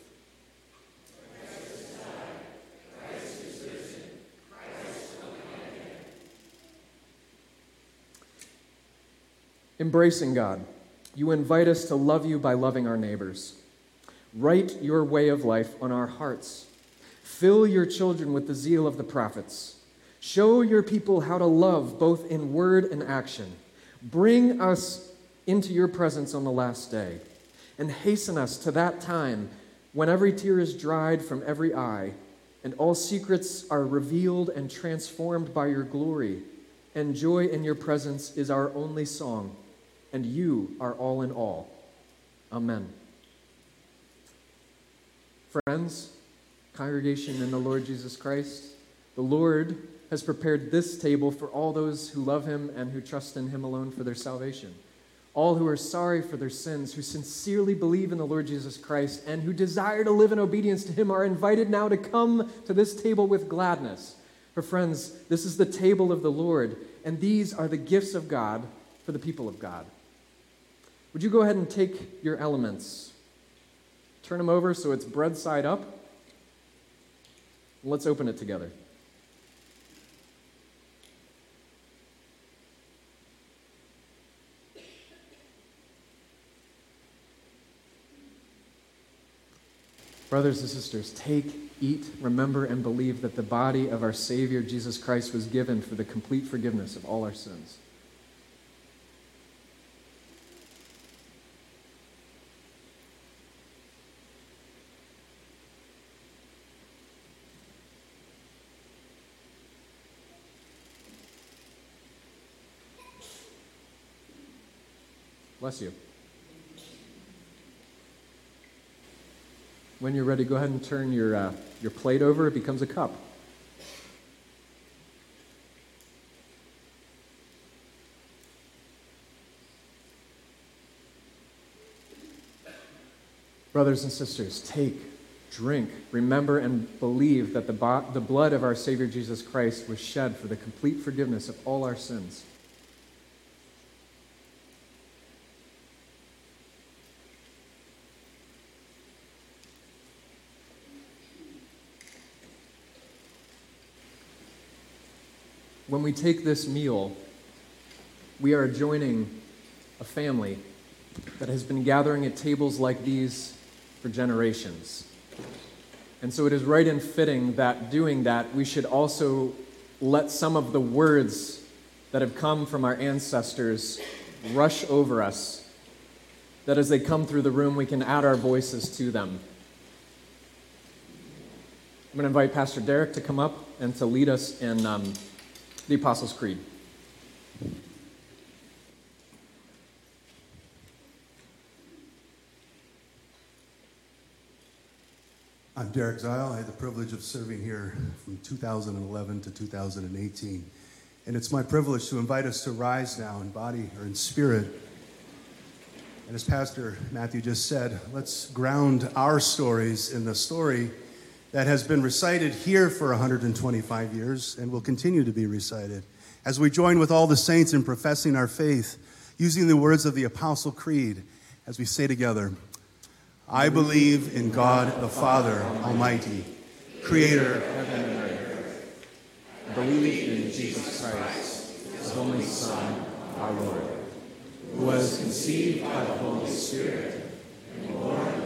Embracing God, you invite us to love you by loving our neighbors. Write your way of life on our hearts. Fill your children with the zeal of the prophets. Show your people how to love both in word and action. Bring us into your presence on the last day, and hasten us to that time when every tear is dried from every eye, and all secrets are revealed and transformed by your glory, and joy in your presence is our only song and you are all in all. Amen. Friends, congregation in the Lord Jesus Christ, the Lord has prepared this table for all those who love him and who trust in him alone for their salvation. All who are sorry for their sins, who sincerely believe in the Lord Jesus Christ, and who desire to live in obedience to him are invited now to come to this table with gladness. For friends, this is the table of the Lord, and these are the gifts of God for the people of God. Would you go ahead and take your elements? Turn them over so it's bread side up. Let's open it together. Brothers and sisters, take, eat, remember, and believe that the body of our Savior Jesus Christ was given for the complete forgiveness of all our sins. Bless you. When you're ready, go ahead and turn your, uh, your plate over. It becomes a cup. Brothers and sisters, take, drink, remember, and believe that the, bo- the blood of our Savior Jesus Christ was shed for the complete forgiveness of all our sins. when we take this meal, we are joining a family that has been gathering at tables like these for generations. And so it is right and fitting that doing that, we should also let some of the words that have come from our ancestors rush over us, that as they come through the room, we can add our voices to them. I'm going to invite Pastor Derek to come up and to lead us in. Um, the Apostles' Creed. I'm Derek Zile. I had the privilege of serving here from 2011 to 2018. And it's my privilege to invite us to rise now in body or in spirit. And as Pastor Matthew just said, let's ground our stories in the story that has been recited here for 125 years and will continue to be recited As we join with all the saints in professing our faith, using the words of the Apostle Creed, as we say together, I believe in God the Father Almighty, creator of heaven and earth. I believe in Jesus Christ, his only Son, our Lord, who was conceived by the Holy Spirit and born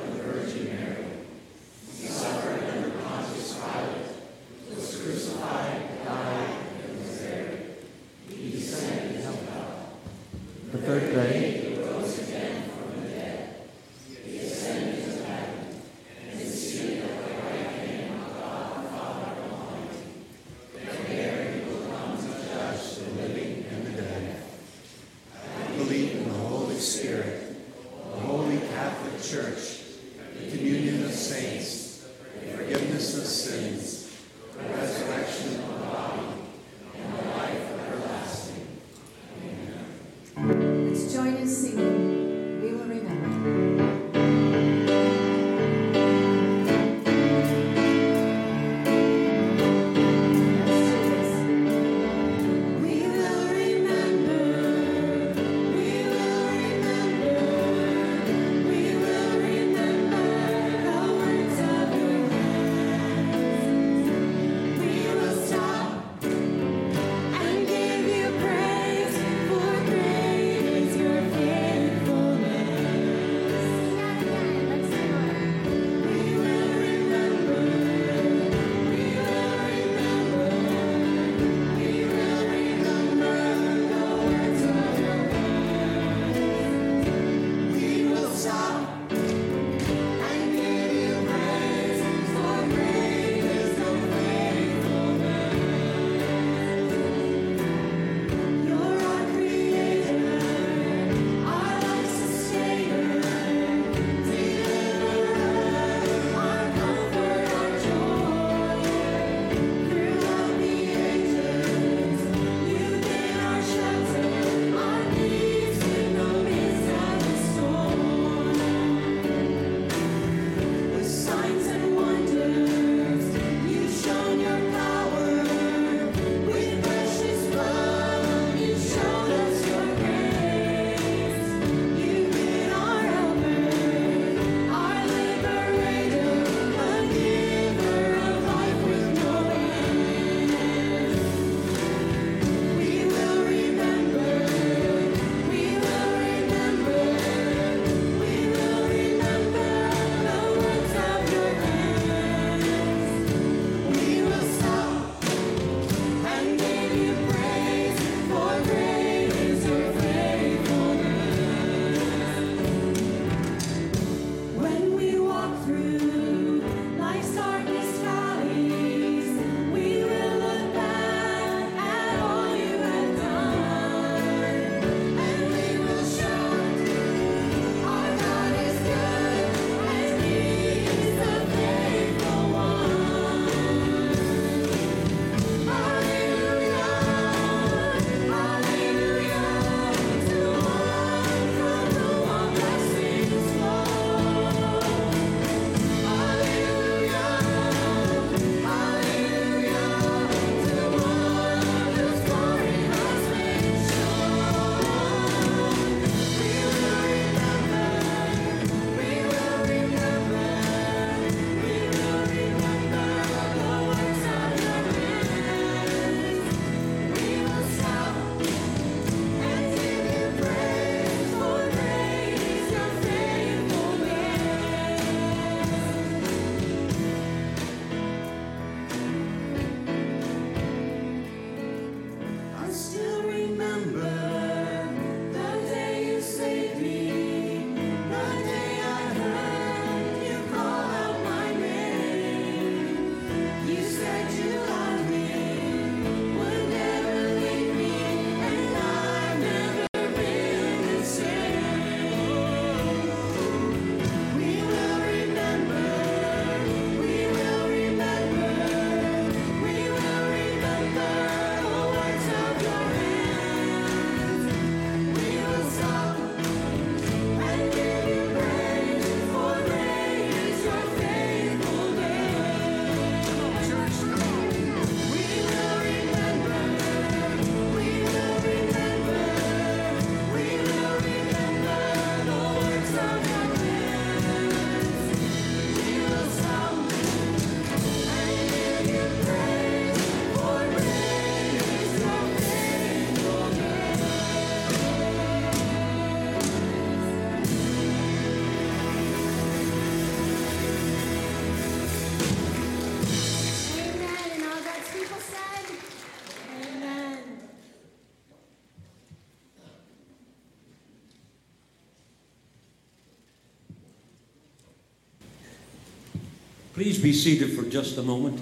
Please be seated for just a moment.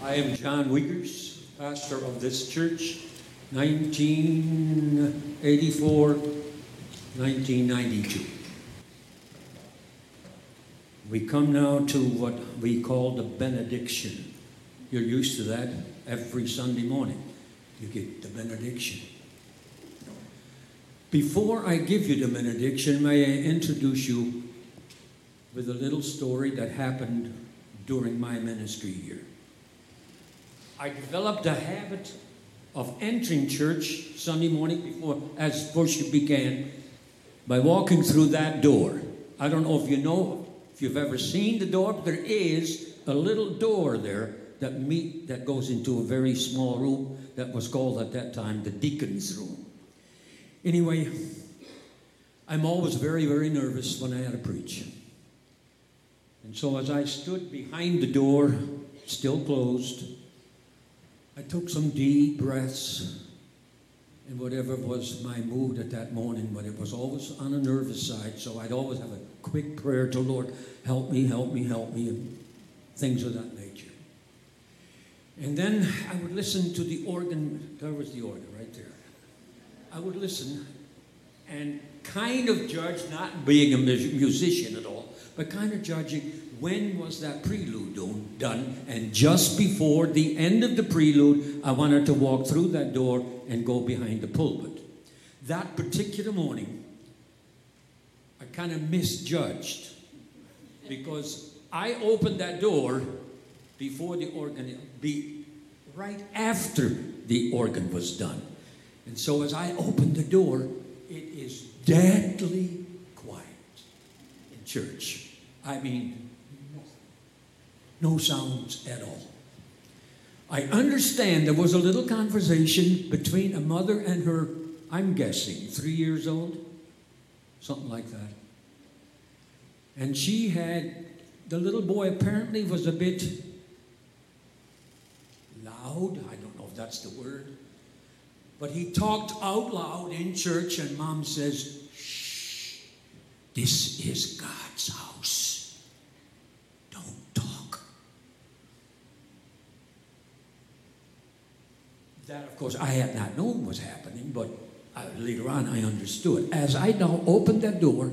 I am John Wiegers, pastor of this church, 1984 1992. We come now to what we call the benediction. You're used to that every Sunday morning. You get the benediction. Before I give you the benediction, may I introduce you with a little story that happened during my ministry here. I developed a habit of entering church Sunday morning before as worship began by walking through that door. I don't know if you know if you've ever seen the door, but there is a little door there that meet that goes into a very small room that was called at that time the deacon's room. Anyway, I'm always very, very nervous when I had to preach. And so as I stood behind the door, still closed, I took some deep breaths and whatever was my mood at that morning, but it was always on a nervous side, so I'd always have a quick prayer to Lord, help me, help me, help me, and things of that nature. And then I would listen to the organ, there was the organ. I would listen and kind of judge, not being a musician at all, but kind of judging when was that prelude done? And just before the end of the prelude, I wanted to walk through that door and go behind the pulpit. That particular morning, I kind of misjudged because I opened that door before the organ, be right after the organ was done. And so as I open the door, it is deadly quiet in church. I mean, no sounds at all. I understand there was a little conversation between a mother and her, I'm guessing, three years old, something like that. And she had, the little boy apparently was a bit loud. I don't know if that's the word. But he talked out loud in church, and mom says, Shh, this is God's house. Don't talk. That, of course, I had not known was happening, but I, later on I understood. As I now opened that door,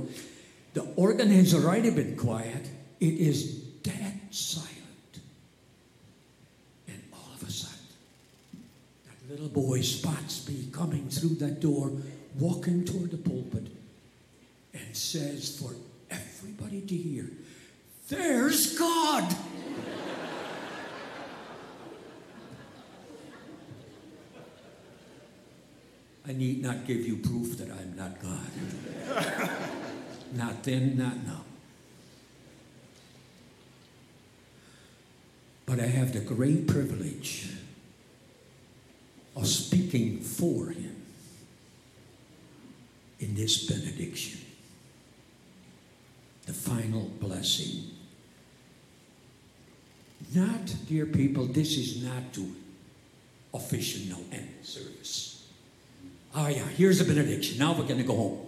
the organ has already been quiet. It is dead silent. And all of a sudden, that little boy spots me coming through that door, walking toward the pulpit, and says for everybody to hear, There's God! I need not give you proof that I'm not God. not then, not now. But I have the great privilege of speaking for him in this benediction, the final blessing. Not, dear people, this is not to official no end service. Oh, yeah, here's a benediction. Now we're going to go home.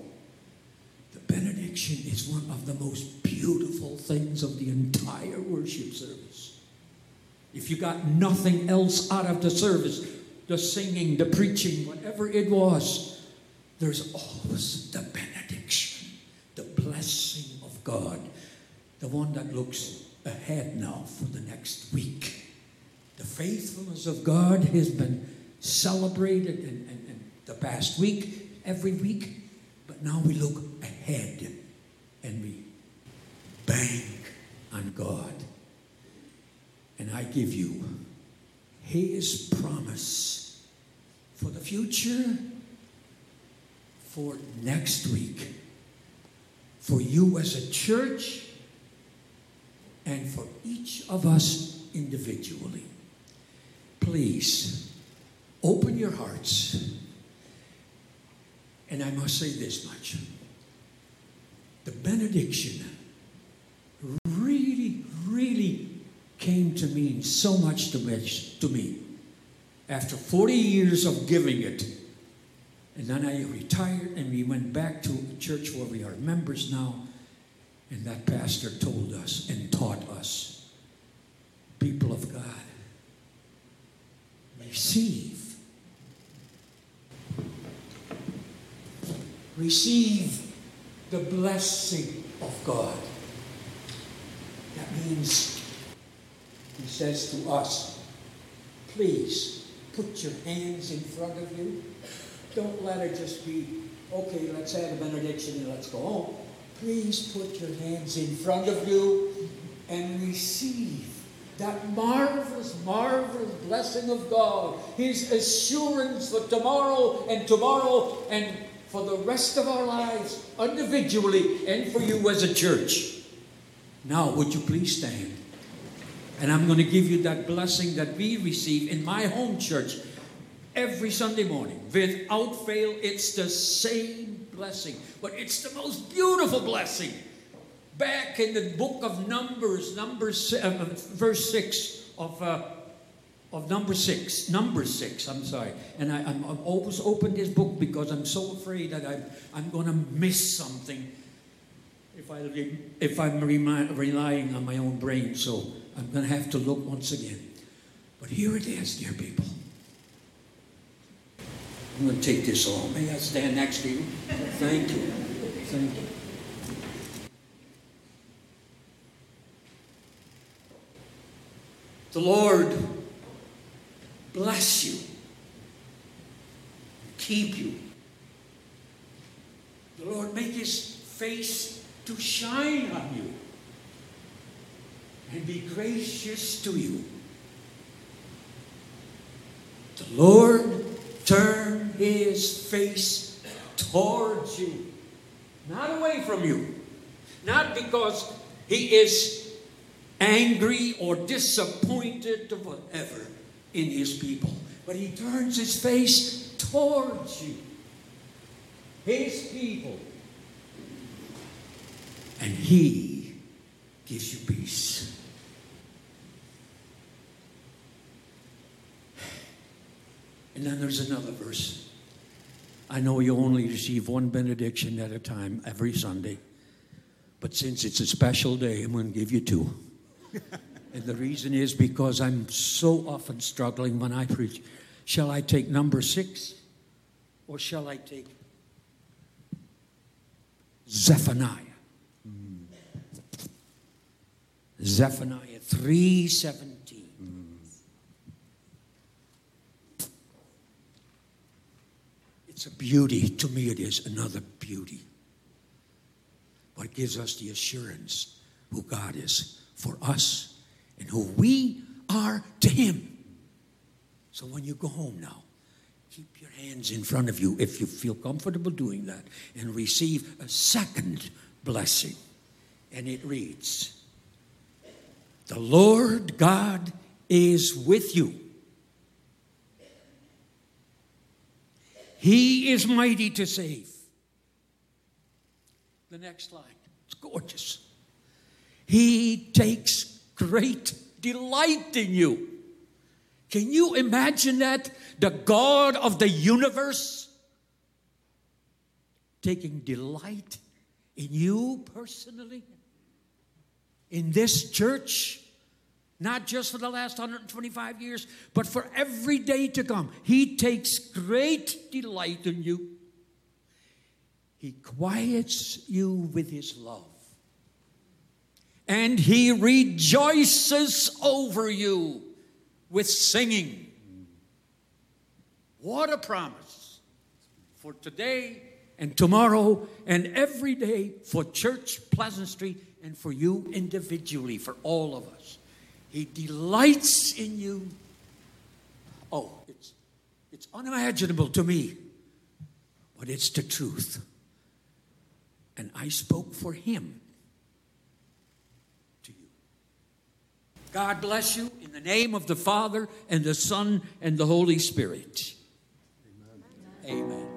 The benediction is one of the most beautiful things of the entire worship service. If you got nothing else out of the service, the singing, the preaching, whatever it was, there's always the benediction, the blessing of God, the one that looks ahead now for the next week. The faithfulness of God has been celebrated in, and, and the past week, every week, but now we look ahead and we bank on God. And I give you His promise for the future, for next week, for you as a church, and for each of us individually. Please open your hearts and I must say this much the benediction really, really came to mean so much to me, to me. After 40 years of giving it, And then I retired and we went back to a church where we are members now. And that pastor told us and taught us, people of God, receive. Receive the blessing of God. That means, he says to us, please put your hands in front of you. Don't let it just be, okay, let's have a benediction and let's go home. Please put your hands in front of you and receive that marvelous, marvelous blessing of God, His assurance for tomorrow and tomorrow and for the rest of our lives, individually and for you as a church. Now, would you please stand? And I'm going to give you that blessing that we receive in my home church every Sunday morning. Without fail, it's the same blessing, but it's the most beautiful blessing. Back in the book of Numbers, Numbers, uh, verse six of uh, of number six, number six. I'm sorry, and I, I'm, I'm always open this book because I'm so afraid that I'm I'm going to miss something if I if I'm relying on my own brain. So I'm going to have to look once again. But here it is, dear people. I'm going to take this off. May I stand next to you? Thank you. Thank you. The Lord bless you, keep you. The Lord make his face to shine on you and be gracious to you. The Lord turn his face towards you, not away from you. Not because he is angry or disappointed or whatever in his people, but he turns his face towards you, his people, and he gives you peace. And then there's another verse. I know you only receive one benediction at a time every Sunday, but since it's a special day, I'm going to give you two. and the reason is because I'm so often struggling when I preach. Shall I take number six or shall I take Zephaniah? Zephaniah 3:17. It's a beauty. To me, it is another beauty. But gives us the assurance who God is for us and who we are to Him. So when you go home now, keep your hands in front of you if you feel comfortable doing that and receive a second blessing. And it reads The Lord God is with you. He is mighty to save. The next line, it's gorgeous. He takes great delight in you. Can you imagine that? The God of the universe taking delight in you personally, in this church, not just for the last 125 years, but for every day to come. He takes great delight in you. He quiets you with his love. And he rejoices over you with singing. What a promise for today and tomorrow and every day for Church Pleasant Street and for you individually, for all of us. He delights in you. Oh, it's, it's unimaginable to me, but it's the truth. And I spoke for him to you. God bless you in the name of the Father and the Son and the Holy Spirit. Amen. Amen.